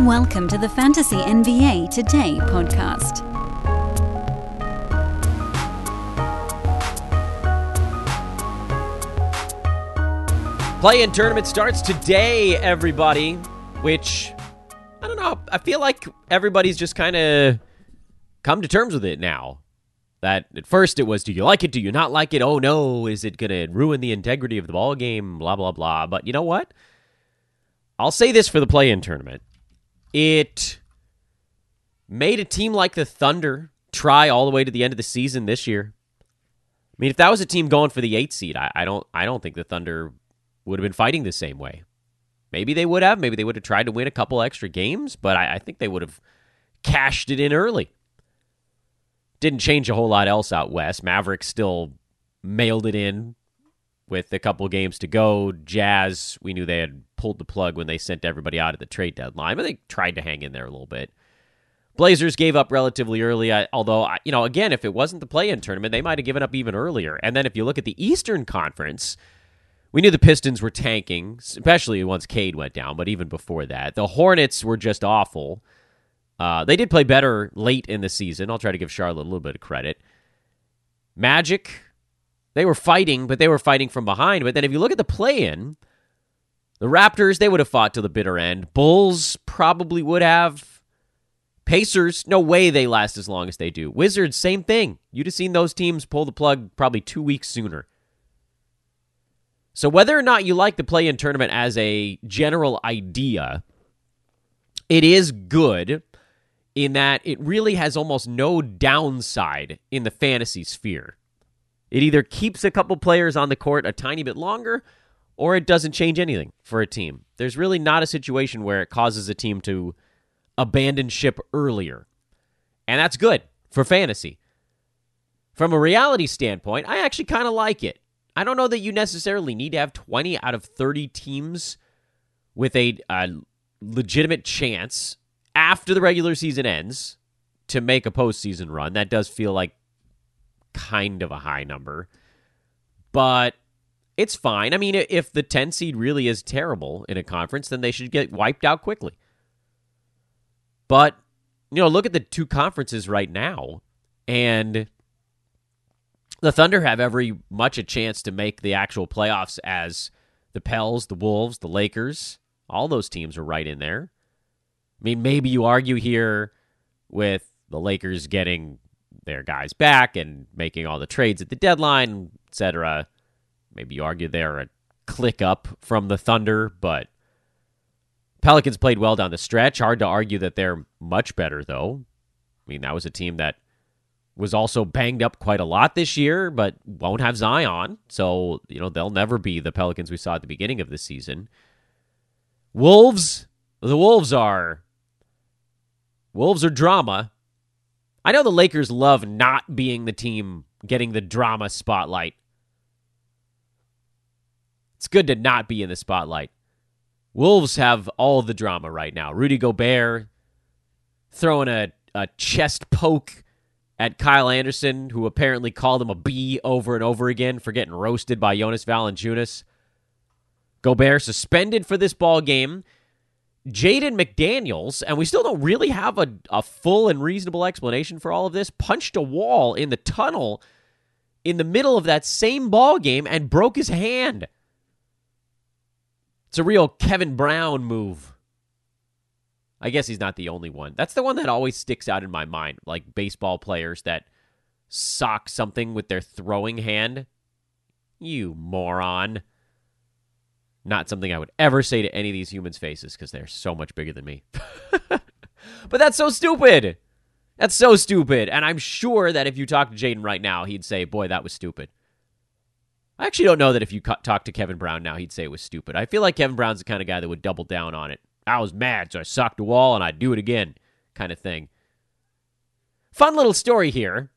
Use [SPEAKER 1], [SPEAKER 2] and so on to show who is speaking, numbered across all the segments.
[SPEAKER 1] Welcome to the Fantasy NBA Today podcast.
[SPEAKER 2] Play in tournament starts today, everybody. Which, I don't know, I feel like everybody's just kind of come to terms with it now. That at first it was, do you like it? Do you not like it? Oh no, is it going to ruin the integrity of the ball game? Blah, blah, blah. But you know what? I'll say this for the play in tournament it made a team like the Thunder try all the way to the end of the season this year. I mean, if that was a team going for the eight seed, I, I don't I don't think the Thunder would have been fighting the same way. Maybe they would have. Maybe they would have tried to win a couple extra games, but I, I think they would have cashed it in early. Didn't change a whole lot else out west. Mavericks still mailed it in with a couple games to go. Jazz, we knew they had pulled the plug when they sent everybody out at the trade deadline, but they tried to hang in there a little bit. Blazers gave up relatively early, although, you know, again, if it wasn't the play in tournament, they might have given up even earlier. And then if you look at the Eastern Conference, we knew the Pistons were tanking, especially once Cade went down, but even before that. The Hornets were just awful. Uh, they did play better late in the season. I'll try to give Charlotte a little bit of credit. Magic, they were fighting, but they were fighting from behind. But then if you look at the play in, the Raptors, they would have fought to the bitter end. Bulls probably would have. Pacers, no way they last as long as they do. Wizards, same thing. You'd have seen those teams pull the plug probably two weeks sooner. So, whether or not you like the play in tournament as a general idea, it is good in that it really has almost no downside in the fantasy sphere. It either keeps a couple players on the court a tiny bit longer or it doesn't change anything for a team. There's really not a situation where it causes a team to abandon ship earlier. And that's good for fantasy. From a reality standpoint, I actually kind of like it. I don't know that you necessarily need to have 20 out of 30 teams with a, a legitimate chance after the regular season ends to make a postseason run. That does feel like kind of a high number, but it's fine. I mean, if the 10 seed really is terrible in a conference, then they should get wiped out quickly. But, you know, look at the two conferences right now, and the Thunder have every much a chance to make the actual playoffs as the Pels, the Wolves, the Lakers, all those teams are right in there. I mean, maybe you argue here with the Lakers getting their guys back and making all the trades at the deadline, etc. Maybe you argue they're a click up from the Thunder, but Pelicans played well down the stretch. Hard to argue that they're much better, though. I mean, that was a team that was also banged up quite a lot this year, but won't have Zion. So, you know, they'll never be the Pelicans we saw at the beginning of the season. Wolves, the Wolves are Wolves are drama. I know the Lakers love not being the team getting the drama spotlight. It's good to not be in the spotlight. Wolves have all the drama right now. Rudy Gobert throwing a, a chest poke at Kyle Anderson, who apparently called him a B over and over again for getting roasted by Jonas Valanciunas. Gobert suspended for this ball game. Jaden McDaniels, and we still don't really have a, a full and reasonable explanation for all of this, punched a wall in the tunnel in the middle of that same ball game and broke his hand. It's a real Kevin Brown move. I guess he's not the only one. That's the one that always sticks out in my mind, like baseball players that sock something with their throwing hand. You moron. Not something I would ever say to any of these humans' faces because they're so much bigger than me. but that's so stupid. That's so stupid. And I'm sure that if you talk to Jaden right now, he'd say, boy, that was stupid. I actually don't know that if you talk to Kevin Brown now, he'd say it was stupid. I feel like Kevin Brown's the kind of guy that would double down on it. I was mad, so I socked a wall and I'd do it again, kind of thing. Fun little story here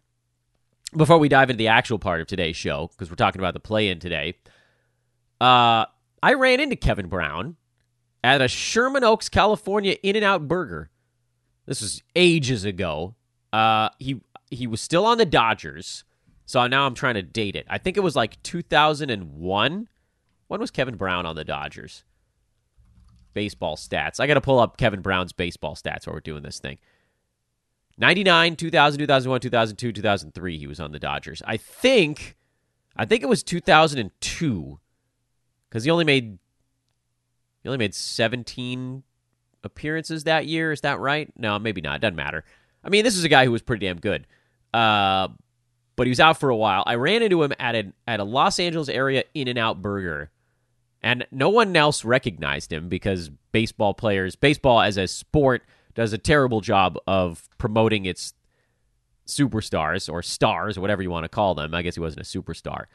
[SPEAKER 2] before we dive into the actual part of today's show, because we're talking about the play in today. Uh, I ran into Kevin Brown at a Sherman Oaks, California In and Out Burger. This was ages ago. Uh, he he was still on the Dodgers, so now I'm trying to date it. I think it was like 2001. When was Kevin Brown on the Dodgers? baseball stats. I got to pull up Kevin Brown's baseball stats while we're doing this thing. 99, 2000, 2001, 2002, 2003 he was on the Dodgers. I think I think it was 2002 cuz he only made he only made 17 appearances that year. Is that right? No, maybe not. Doesn't matter. I mean, this is a guy who was pretty damn good. Uh, but he was out for a while. I ran into him at a at a Los Angeles area In and Out Burger, and no one else recognized him because baseball players, baseball as a sport, does a terrible job of promoting its superstars or stars or whatever you want to call them. I guess he wasn't a superstar.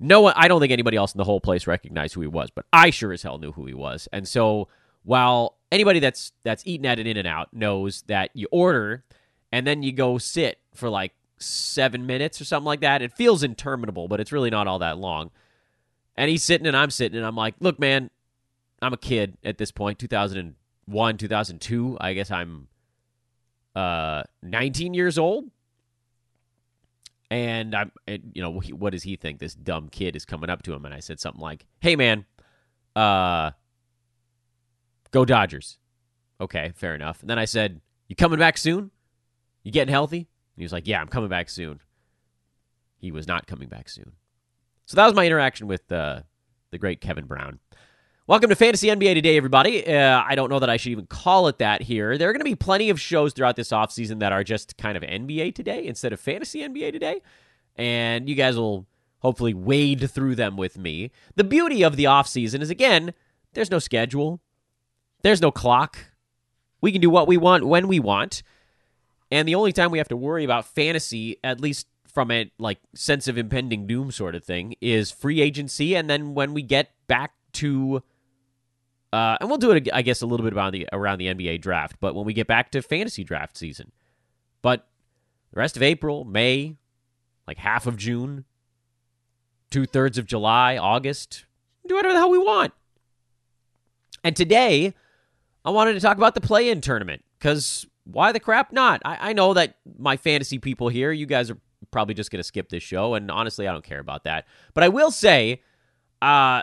[SPEAKER 2] No one, I don't think anybody else in the whole place recognized who he was, but I sure as hell knew who he was. And so, while anybody that's that's eaten at an In and Out knows that you order and then you go sit for like seven minutes or something like that. It feels interminable, but it's really not all that long. And he's sitting and I'm sitting and I'm like, look, man, I'm a kid at this point, 2001, 2002. I guess I'm uh, 19 years old. And I'm, you know, what does he think? This dumb kid is coming up to him. And I said something like, hey, man, uh, go Dodgers. Okay, fair enough. And then I said, you coming back soon? You getting healthy? he was like, Yeah, I'm coming back soon. He was not coming back soon. So that was my interaction with uh, the great Kevin Brown. Welcome to Fantasy NBA Today, everybody. Uh, I don't know that I should even call it that here. There are going to be plenty of shows throughout this offseason that are just kind of NBA Today instead of Fantasy NBA Today. And you guys will hopefully wade through them with me. The beauty of the offseason is, again, there's no schedule, there's no clock. We can do what we want when we want. And the only time we have to worry about fantasy, at least from a like sense of impending doom sort of thing, is free agency, and then when we get back to, uh, and we'll do it, I guess, a little bit around the around the NBA draft, but when we get back to fantasy draft season, but the rest of April, May, like half of June, two thirds of July, August, do whatever the hell we want. And today, I wanted to talk about the play-in tournament because why the crap not? I, I know that my fantasy people here, you guys are probably just going to skip this show, and honestly, I don't care about that. But I will say, uh,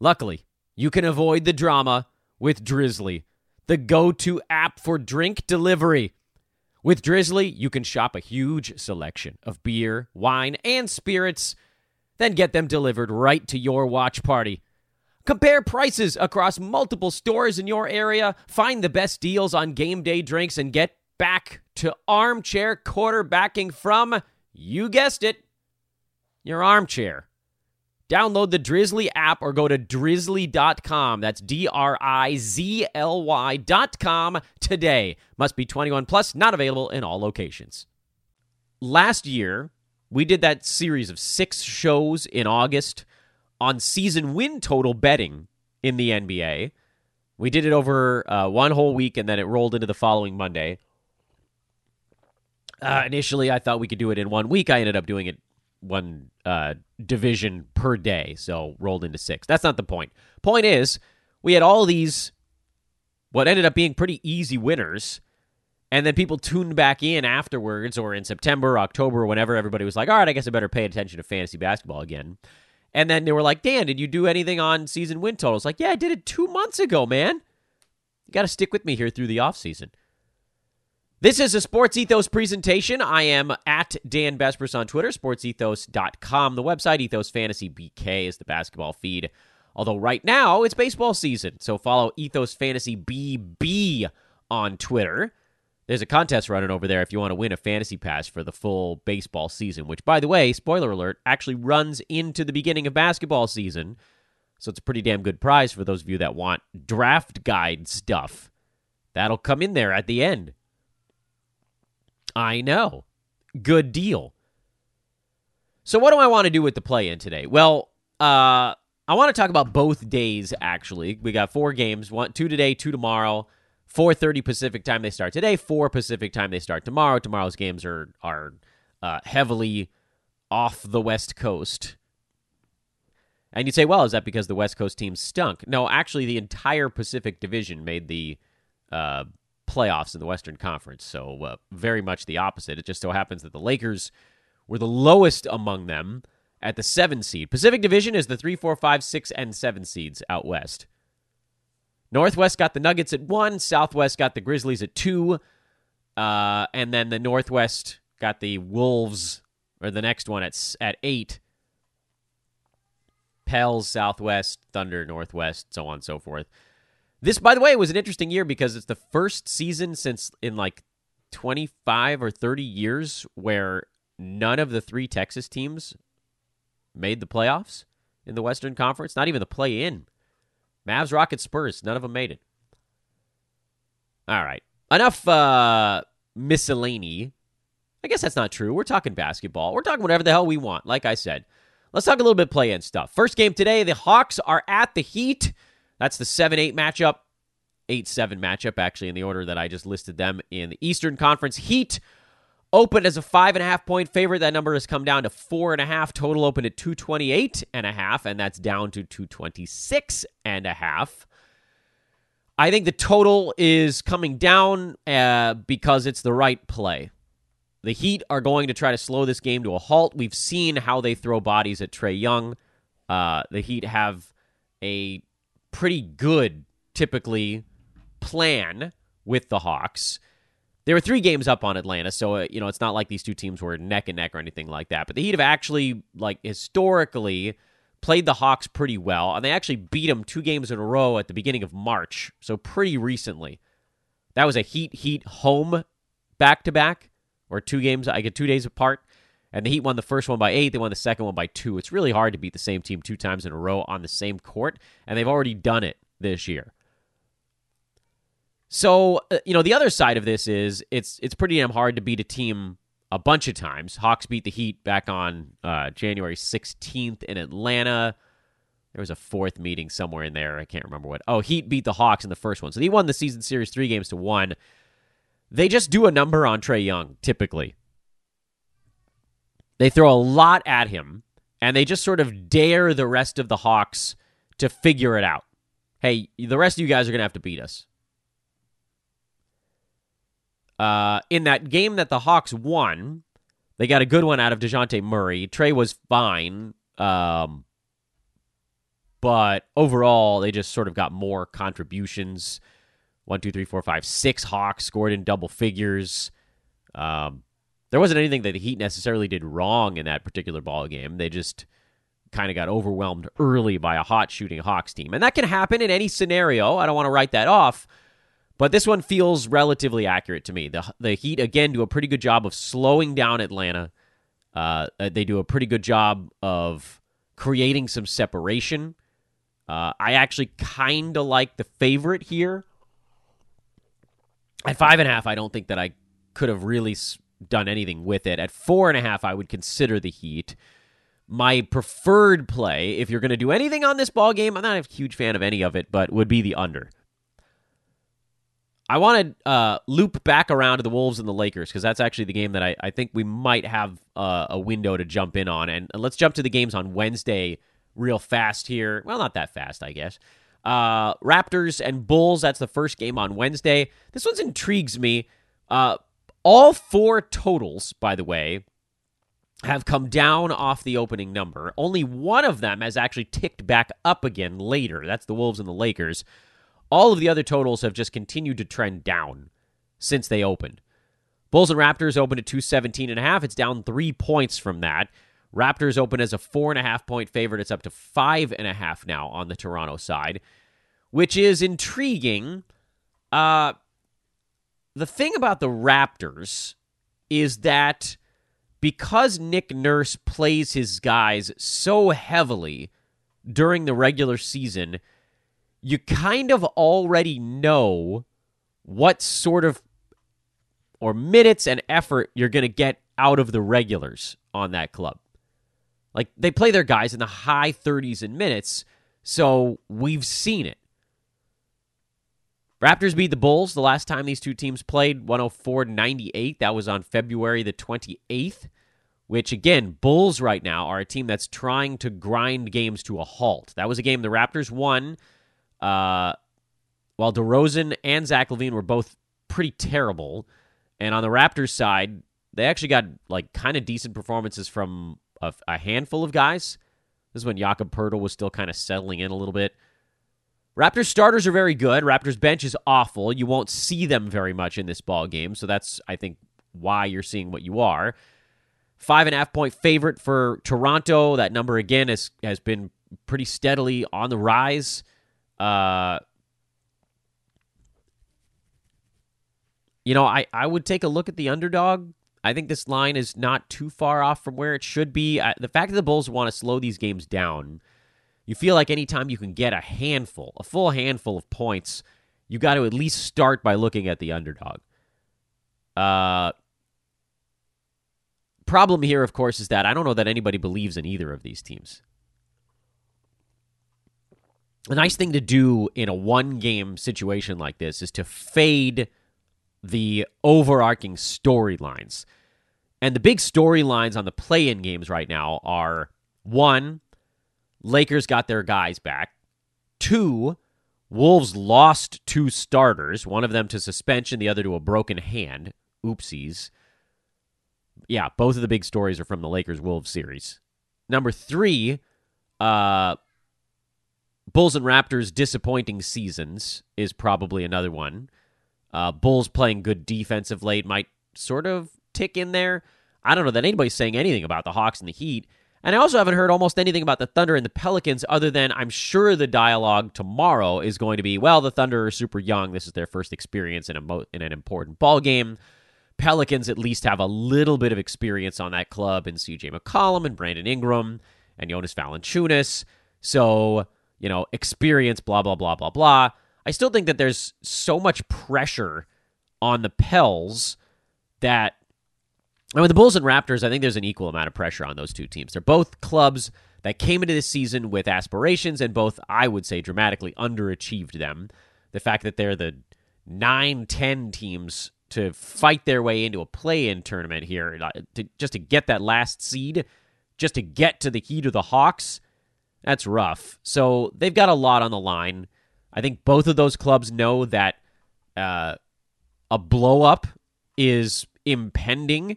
[SPEAKER 2] Luckily, you can avoid the drama with Drizly, the go to app for drink delivery. With Drizly, you can shop a huge selection of beer, wine, and spirits, then get them delivered right to your watch party. Compare prices across multiple stores in your area, find the best deals on game day drinks, and get back to armchair quarterbacking from, you guessed it, your armchair. Download the Drizly app or go to drizly.com. That's D R I Z L Y.com today. Must be 21 plus, not available in all locations. Last year, we did that series of six shows in August on season win total betting in the NBA. We did it over uh, one whole week and then it rolled into the following Monday. Uh, initially, I thought we could do it in one week. I ended up doing it one uh, division per day, so rolled into six. That's not the point. Point is, we had all these, what ended up being pretty easy winners, and then people tuned back in afterwards or in September, October, whenever everybody was like, all right, I guess I better pay attention to fantasy basketball again. And then they were like, Dan, did you do anything on season win totals? Like, yeah, I did it two months ago, man. You got to stick with me here through the offseason. This is a Sports Ethos presentation. I am at Dan Besbris on Twitter, sportsethos.com, the website. Ethos Fantasy BK is the basketball feed. Although right now it's baseball season, so follow Ethos Fantasy BB on Twitter. There's a contest running over there if you want to win a fantasy pass for the full baseball season, which, by the way, spoiler alert, actually runs into the beginning of basketball season. So it's a pretty damn good prize for those of you that want draft guide stuff. That'll come in there at the end. I know. Good deal. So, what do I want to do with the play in today? Well, uh, I want to talk about both days. Actually, we got four games: one, two today, two tomorrow. 4:30 Pacific time they start today. 4 Pacific time they start tomorrow. Tomorrow's games are are uh, heavily off the West Coast. And you'd say, well, is that because the West Coast teams stunk? No, actually, the entire Pacific Division made the uh, playoffs in the Western Conference. So uh, very much the opposite. It just so happens that the Lakers were the lowest among them at the seven seed. Pacific Division is the three, four, five, six, and seven seeds out west. Northwest got the Nuggets at one. Southwest got the Grizzlies at two. Uh, and then the Northwest got the Wolves, or the next one at, at eight. Pels, Southwest, Thunder, Northwest, so on and so forth. This, by the way, was an interesting year because it's the first season since in like 25 or 30 years where none of the three Texas teams made the playoffs in the Western Conference, not even the play in. Mavs, Rockets, Spurs, none of them made it. All right. Enough uh, miscellany. I guess that's not true. We're talking basketball. We're talking whatever the hell we want, like I said. Let's talk a little bit play in stuff. First game today, the Hawks are at the Heat. That's the 7 8 matchup. 8 7 matchup, actually, in the order that I just listed them in the Eastern Conference. Heat opened as a five and a half point favorite. That number has come down to four and a half. Total opened at 228 and a half, and that's down to 226 and a half. I think the total is coming down uh, because it's the right play. The Heat are going to try to slow this game to a halt. We've seen how they throw bodies at Trae Young. Uh, the Heat have a pretty good, typically, plan with the Hawks. They were three games up on Atlanta, so uh, you know it's not like these two teams were neck and neck or anything like that. But the Heat have actually, like historically, played the Hawks pretty well, and they actually beat them two games in a row at the beginning of March, so pretty recently. That was a Heat Heat home back to back, or two games. I get two days apart, and the Heat won the first one by eight. They won the second one by two. It's really hard to beat the same team two times in a row on the same court, and they've already done it this year. So, uh, you know, the other side of this is it's it's pretty damn hard to beat a team a bunch of times. Hawks beat the Heat back on uh, January 16th in Atlanta. There was a fourth meeting somewhere in there. I can't remember what. Oh, Heat beat the Hawks in the first one. So they won the season series three games to one. They just do a number on Trae Young, typically. They throw a lot at him, and they just sort of dare the rest of the Hawks to figure it out. Hey, the rest of you guys are going to have to beat us. Uh, in that game that the Hawks won, they got a good one out of Dejounte Murray. Trae was fine. Um, but overall, they just sort of got more contributions. One, two, three, four, five, six Hawks scored in double figures. Um, there wasn't anything that the Heat necessarily did wrong in that particular ball game. They just kind of got overwhelmed early by a hot shooting Hawks team. And that can happen in any scenario. I don't want to write that off. But this one feels relatively accurate to me. The the Heat again do a pretty good job of slowing down Atlanta. Uh, uh they do a pretty good job of creating some separation. Uh, I actually kind of like the favorite here. At five and a half, I don't think that I could have really done anything with it. At four and a half, I would consider the Heat. My preferred play, if you're going to do anything on this ball game, I'm not a huge fan of any of it, but would be the under. I want to uh, loop back around to the Wolves and the Lakers because that's actually the game that I, I think we might have uh, a window to jump in on. And, let's jump to the games on Wednesday real fast here. Well, not that fast, I guess. Uh, Raptors and Bulls, that's the first game on Wednesday. This one intrigues me. Uh, all four totals, by the way, have come down off the opening number. Only one of them has actually ticked back up again later. That's the Wolves and the Lakers. All of the other totals have just continued to trend down since they opened. Bulls and Raptors opened at 217 and a half. It's down three points from that. Raptors open as a four and a half point favorite. It's up to five and a half now on the Toronto side, which is intriguing. Uh, the thing about the Raptors is that because Nick Nurse plays his guys so heavily during the regular season, you kind of already know what sort of or minutes and effort you're going to get out of the regulars on that club. Like they play their guys in the high 30s in minutes, So we've seen it. Raptors beat the Bulls the last time these two teams played 104 98. That was on February the 28th, which again, Bulls right now are a team that's trying to grind games to a halt. That was a game the Raptors won uh, while DeRozan and Zach LaVine were both pretty terrible. And on the Raptors side, they actually got like kind of decent performances from a, a handful of guys. This is when Jakob Poeltl was still kind of settling in a little bit. Raptors starters are very good. Raptors bench is awful. You won't see them very much in this ball game, so that's I think why you're seeing what you are. Five and a half point favorite for Toronto. That number again has has been pretty steadily on the rise. Uh, you know, I, I would take a look at the underdog. I think this line is not too far off from where it should be. I, the fact that the Bulls want to slow these games down you feel like anytime you can get a handful, a full handful of points, you got to at least start by looking at the underdog. Uh, problem here, of course, is that I don't know that anybody believes in either of these teams. A nice thing to do in a one game situation like this is to fade the overarching storylines. And the big storylines on the play in games right now are one, Lakers got their guys back. Two, Wolves lost two starters, one of them to suspension, the other to a broken hand. Oopsies. Yeah, both of the big stories are from the Lakers Wolves series. Number three, uh, Bulls and Raptors disappointing seasons is probably another one. Uh, Bulls playing good defensive late might sort of tick in there. I don't know that anybody's saying anything about the Hawks and the Heat. And I also haven't heard almost anything about the Thunder and the Pelicans other than I'm sure the dialogue tomorrow is going to be, well, the Thunder are super young. This is their first experience in, a mo- in an important ball game. Pelicans at least have a little bit of experience on that club in CJ McCollum and Brandon Ingram and Jonas Valanciunas. So, you know, experience, blah, blah, blah, blah, blah. I still think that there's so much pressure on the Pels that and with the Bulls and Raptors, I think there's an equal amount of pressure on those two teams. They're both clubs that came into this season with aspirations, and both, I would say, dramatically underachieved them. The fact that they're the 9 10 teams to fight their way into a play in tournament here, to, just to get that last seed, just to get to the Heat of the Hawks, that's rough. So they've got a lot on the line. I think both of those clubs know that uh, a blow up is impending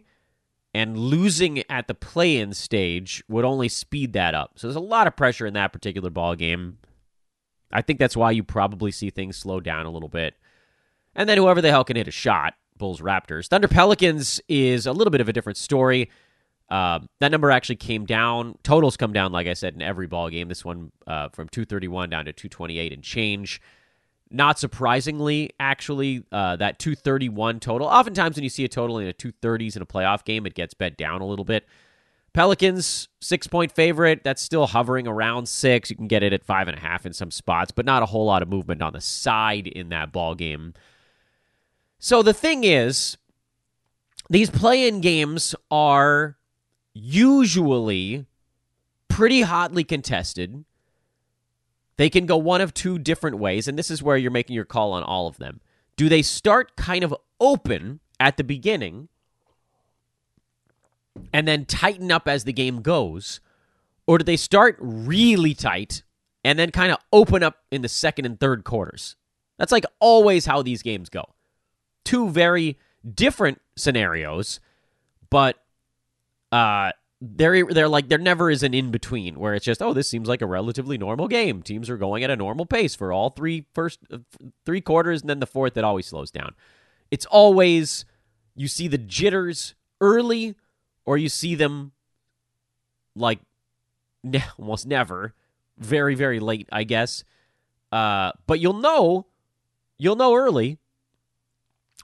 [SPEAKER 2] and losing at the play-in stage would only speed that up. So there's a lot of pressure in that particular ball game. I think that's why you probably see things slow down a little bit. And then whoever the hell can hit a shot, Bulls Raptors. Thunder Pelicans is a little bit of a different story. Uh, that number actually came down. Totals come down, like I said, in every ball game. This one uh, from 231 down to 228 and change. Not surprisingly, actually, uh, that 231 total. Oftentimes, when you see a total in a 230s in a playoff game, it gets bet down a little bit. Pelicans, six point favorite. That's still hovering around six. You can get it at five and a half in some spots, but not a whole lot of movement on the side in that ball game. So the thing is, these play in games are usually pretty hotly contested. They can go one of two different ways, and this is where you're making your call on all of them. Do they start kind of open at the beginning and then tighten up as the game goes? Or do they start really tight and then kind of open up in the second and third quarters? That's like always how these games go. Two very different scenarios, but uh, there there like there never is an in between where it's just oh this seems like a relatively normal game. Teams are going at a normal pace for all three first uh, three quarters and then the fourth it always slows down. It's always you see the jitters early or you see them like ne- almost never. Very very late i guess. Uh, but you'll know you'll know early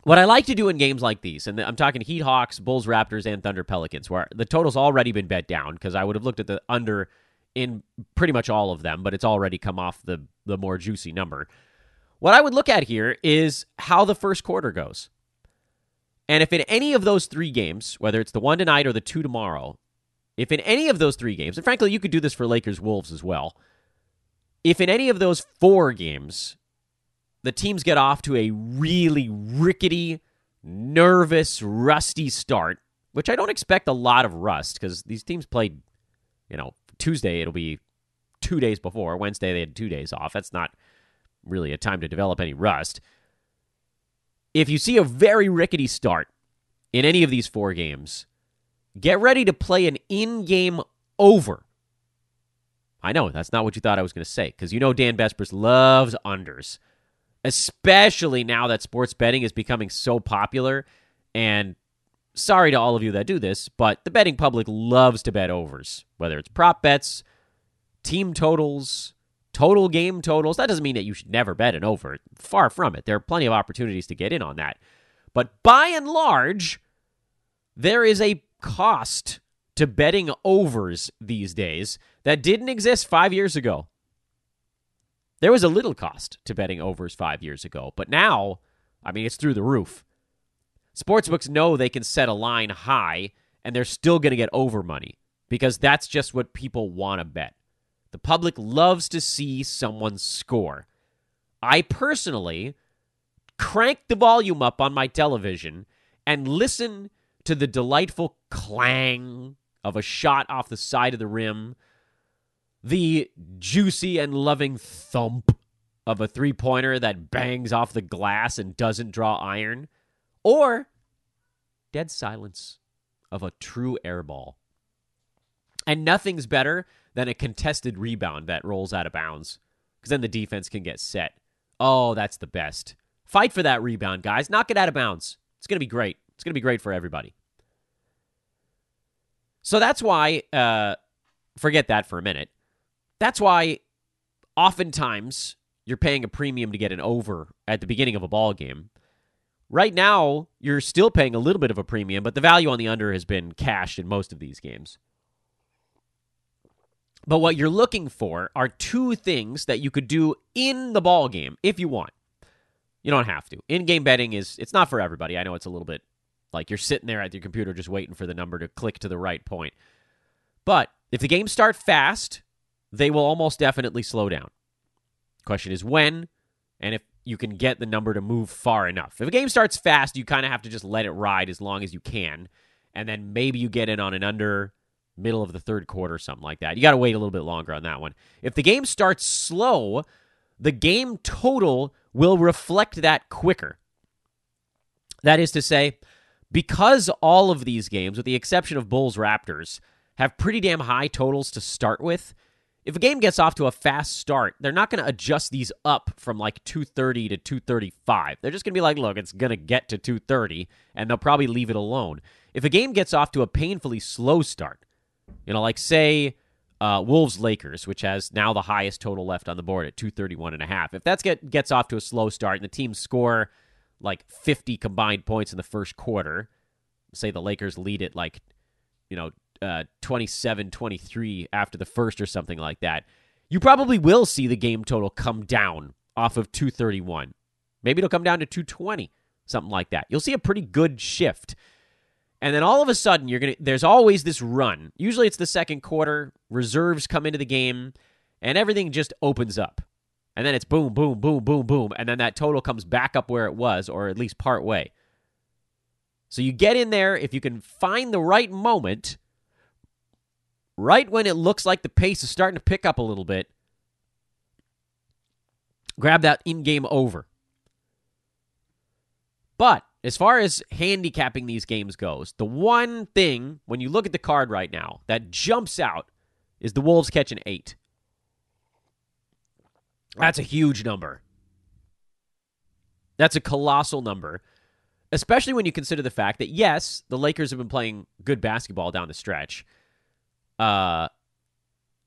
[SPEAKER 2] what I like to do in games like these, and I'm talking Heat Hawks, Bulls Raptors, and Thunder Pelicans, where the total's already been bet down because I would have looked at the under in pretty much all of them, but it's already come off the the more juicy number. What I would look at here is how the first quarter goes. And if in any of those three games, whether it's the one tonight or the two tomorrow, if in any of those three games, and frankly, you could do this for Lakers Wolves as well, if in any of those four games the teams get off to a really rickety, nervous, rusty start, which I don't expect a lot of rust because these teams played, you know, Tuesday it'll be two days before. Wednesday they had two days off. That's not really a time to develop any rust. If you see a very rickety start in any of these four games, get ready to play an in game over. I know that's not what you thought I was going to say because you know Dan Besbris loves unders, especially now that sports betting is becoming so popular. And sorry to all of you that do this, but the betting public loves to bet overs, whether it's prop bets, team totals, total game totals. That doesn't mean that you should never bet an over. Far from it. There are plenty of opportunities to get in on that. But by and large, there is a cost to betting overs these days that didn't exist five years ago. There was a little cost to betting overs five years ago, but now, I mean, it's through the roof. Sportsbooks know they can set a line high and they're still going to get over money because that's just what people want to bet. The public loves to see someone score. I personally crank the volume up on my television and listen to the delightful clang of a shot off the side of the rim, the juicy and loving thump of a three pointer that bangs off the glass and doesn't draw iron, or dead silence of a true air ball. And nothing's better than a contested rebound that rolls out of bounds because then the defense can get set. Oh, that's the best. Fight for that rebound, guys. Knock it out of bounds. It's going to be great. It's going to be great for everybody. So that's why, uh, forget that for a minute. That's why oftentimes you're paying a premium to get an over at the beginning of a ball game. Right now, you're still paying a little bit of a premium, but the value on the under has been cashed in most of these games. But what you're looking for are two things that you could do in the ball game if you want. You don't have to. In-game betting is it's not for everybody. I know it's a little bit like you're sitting there at your computer just waiting for the number to click to the right point. But if the games start fast, they will almost definitely slow down. Question is when and if you can get the number to move far enough. If a game starts fast, you kind of have to just let it ride as long as you can and then maybe you get in on an under middle of the third quarter, or something like that. You got to wait a little bit longer on that one. If the game starts slow, the game total will reflect that quicker. That is to say, because all of these games, with the exception of Bulls Raptors, have pretty damn high totals to start with, if a game gets off to a fast start, they're not going to adjust these up from like 230 to 235. They're just going to be like, look, it's going to get to 230, and they'll probably leave it alone. If a game gets off to a painfully slow start, you know, like say uh, Wolves Lakers, which has now the highest total left on the board at 231 and a half. If that get, gets off to a slow start and the teams score like 50 combined points in the first quarter, say the Lakers lead it like, you know, uh, 27 23 after the first or something like that, you probably will see the game total come down off of 231. Maybe it'll come down to 220, something like that. You'll see a pretty good shift and then all of a sudden, you're gonna. There's always this run. Usually, it's the second quarter. Reserves come into the game, and everything just opens up. And then it's boom, boom, boom, boom, boom, and then that total comes back up where it was, or at least part way. So you get in there if you can find the right moment, right when it looks like the pace is starting to pick up a little bit. Grab that in-game over. But as far as handicapping these games goes, the one thing when you look at the card right now that jumps out is the Wolves catching eight. That's a huge number. That's a colossal number, especially when you consider the fact that yes, the Lakers have been playing good basketball down the stretch. Uh,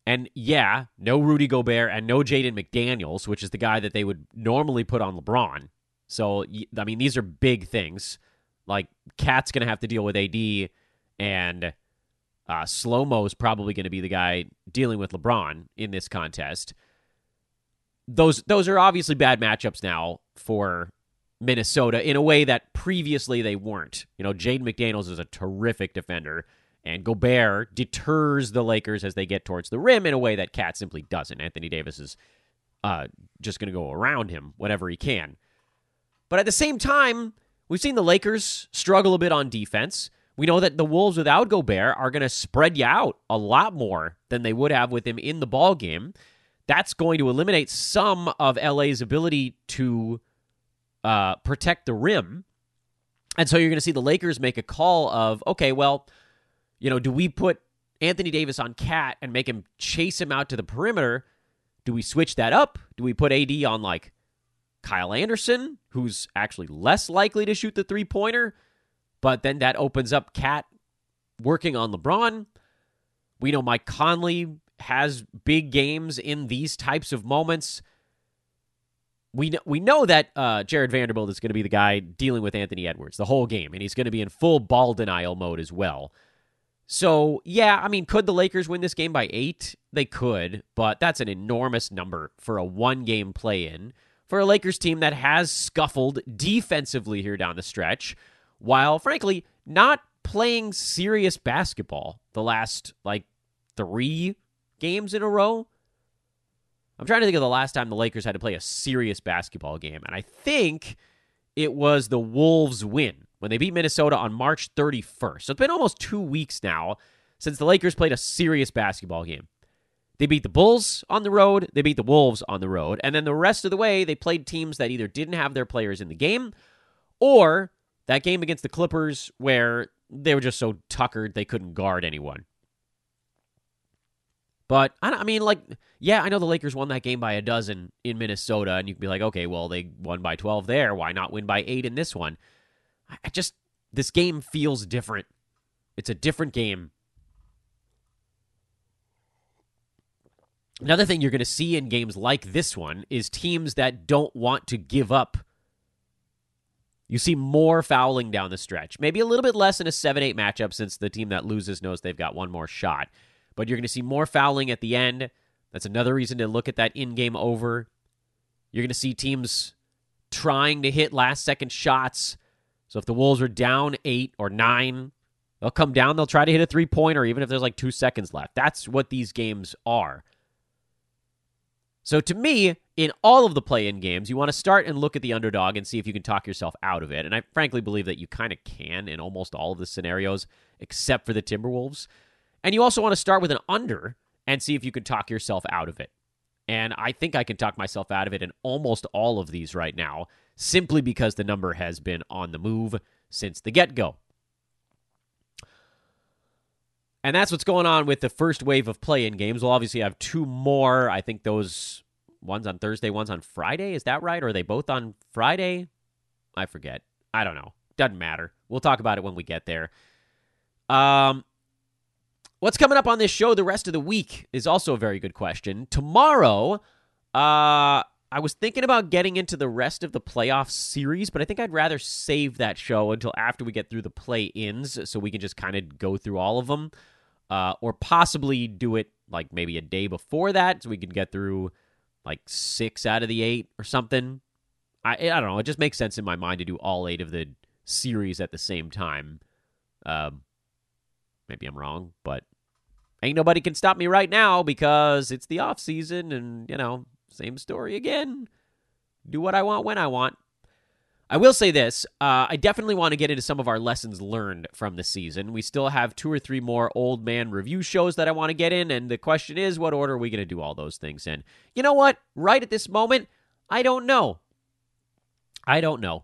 [SPEAKER 2] and yeah, no Rudy Gobert and no Jaden McDaniels, which is the guy that they would normally put on LeBron. So I mean, these are big things. Like KAT's to have to deal with AD, and uh, Slo Mo is probably to be the guy dealing with LeBron in this contest. Those those are obviously bad matchups now for Minnesota in a way that previously they weren't. You know, Jaden McDaniels is a terrific defender, and Gobert deters the Lakers as they get towards the rim in a way that KAT simply doesn't. Anthony Davis is uh, just going to go around him whenever he can. But at the same time, we've seen the Lakers struggle a bit on defense. We know that the Wolves without Gobert are going to spread you out a lot more than they would have with him in the ball game. That's going to eliminate some of LA's ability to uh, protect the rim. And so you're going to see the Lakers make a call of, okay, well, you know, do we put Anthony Davis on KAT and make him chase him out to the perimeter? Do we switch that up? Do we put AD on like Kyle Anderson, who's actually less likely to shoot the three pointer? But then that opens up KAT working on LeBron. We know Mike Conley has big games in these types of moments. We know, we know that uh, Jarred Vanderbilt is going to be the guy dealing with Anthony Edwards the whole game, and he's going to be in full ball denial mode as well. So, yeah, I mean, could the Lakers win this game by eight? They could, but that's an enormous number for a one game play in for a Lakers team that has scuffled defensively here down the stretch, while, frankly, not playing serious basketball the last, like, three games in a row. I'm trying to think of the last time the Lakers had to play a serious basketball game, and I think it was the Wolves win when they beat Minnesota on March 31st. So it's been almost two weeks now since the Lakers played a serious basketball game. They beat the Bulls on the road, they beat the Wolves on the road, and then the rest of the way, they played teams that either didn't have their players in the game or that game against the Clippers where they were just so tuckered they couldn't guard anyone. But I, I mean, like, yeah, I know the Lakers won that game by a dozen in Minnesota, and you can be like, okay, well, they won by 12 there. Why not win by eight in this one? I just this game feels different. It's a different game. Another thing you're going to see in games like this one is teams that don't want to give up. You see more fouling down the stretch. Maybe a little bit less in a 7 8 matchup since the team that loses knows they've got one more shot. But you're going to see more fouling at the end. That's another reason to look at that in game over. You're going to see teams trying to hit last second shots so if the Wolves are down eight or nine, they'll come down, they'll try to hit a three pointer, even if there's like two seconds left. That's what these games are. So to me, in all of the play in games, you want to start and look at the underdog and see if you can talk yourself out of it. And I frankly believe that you kind of can in almost all of the scenarios, except for the Timberwolves. And you also want to start with an under and see if you can talk yourself out of it. And I think I can talk myself out of it in almost all of these right now simply because the number has been on the move since the get go. And that's what's going on with the first wave of play in games. We'll obviously have two more. I think those one's on Thursday, one's on Friday. Is that right? Or are they both on Friday? I forget. I don't know. Doesn't matter. We'll talk about it when we get there. Um, what's coming up on this show the rest of the week is also a very good question. Tomorrow, uh, I was thinking about getting into the rest of the playoff series, but I think I'd rather save that show until after we get through the play ins so we can just kind of go through all of them. Uh, or possibly do it like maybe a day before that so we can get through like six out of the eight or something. I, I don't know. It just makes sense in my mind to do all eight of the series at the same time. Um, maybe I'm wrong, but ain't nobody can stop me right now because it's the off season and, you know, same story again. Do what I want when I want. I will say this uh, I definitely want to get into some of our lessons learned from the season. We still have two or three more old man review shows that I want to get in, and the question is, what order are we going to do all those things in? You know what? Right at this moment, I don't know. I don't know.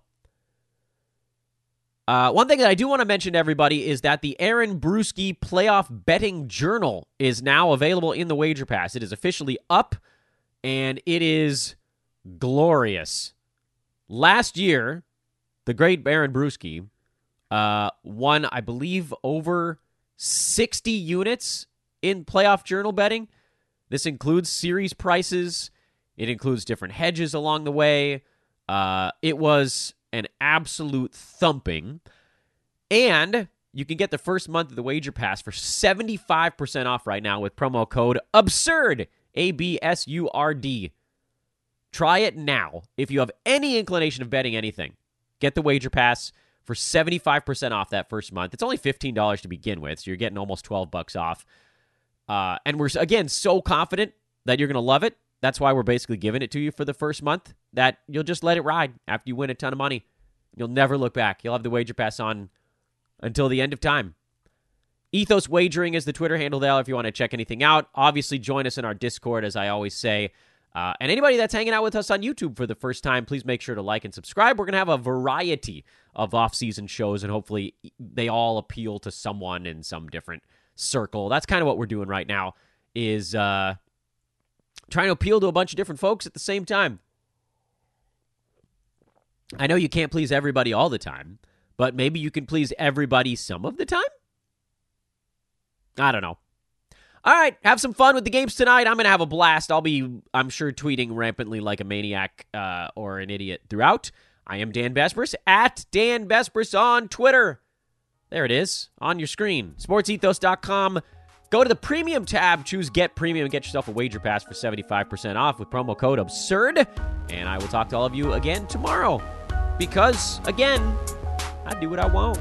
[SPEAKER 2] Uh, one thing that I do want to mention to everybody is that the Aaron Bruski Playoff Betting Journal is now available in the Wager Pass. It is officially up and it is glorious. Last year, the great Baron Bruski uh, won, I believe, over 60 units in playoff journal betting. This includes series prices, it includes different hedges along the way. Uh, it was an absolute thumping. And you can get the first month of the wager pass for 75% off right now with promo code ABSURD a B S U R D. Try it now if you have any inclination of betting anything. Get the wager pass for 75% off that first month. It's only $15 to begin with, so you're getting almost 12 bucks off. Uh, and we're again so confident that you're going to love it that's why we're basically giving it to you for the first month. That you'll just let it ride after you win a ton of money. You'll never look back. You'll have the wager pass on until the end of time. Ethos Wagering is the Twitter handle there if you want to check anything out. Obviously, join us in our Discord, as I always say. Uh, and anybody that's hanging out with us on YouTube for the first time, please make sure to like and subscribe. We're going to have a variety of off-season shows, and hopefully they all appeal to someone in some different circle. That's kind of what we're doing right now, is uh, trying to appeal to a bunch of different folks at the same time. I know you can't please everybody all the time, but maybe you can please everybody some of the time? I don't know. All right, have some fun with the games tonight. I'm going to have a blast. I'll be, I'm sure, tweeting rampantly like a maniac uh, or an idiot throughout. I am Dan Besbris at Dan Besbris on Twitter. There it is on your screen. SportsEthos.com. Go to the premium tab, choose Get Premium, and get yourself a wager pass for 75% off with promo code ABSURD. And I will talk to all of you again tomorrow. Because, again, I do what I want.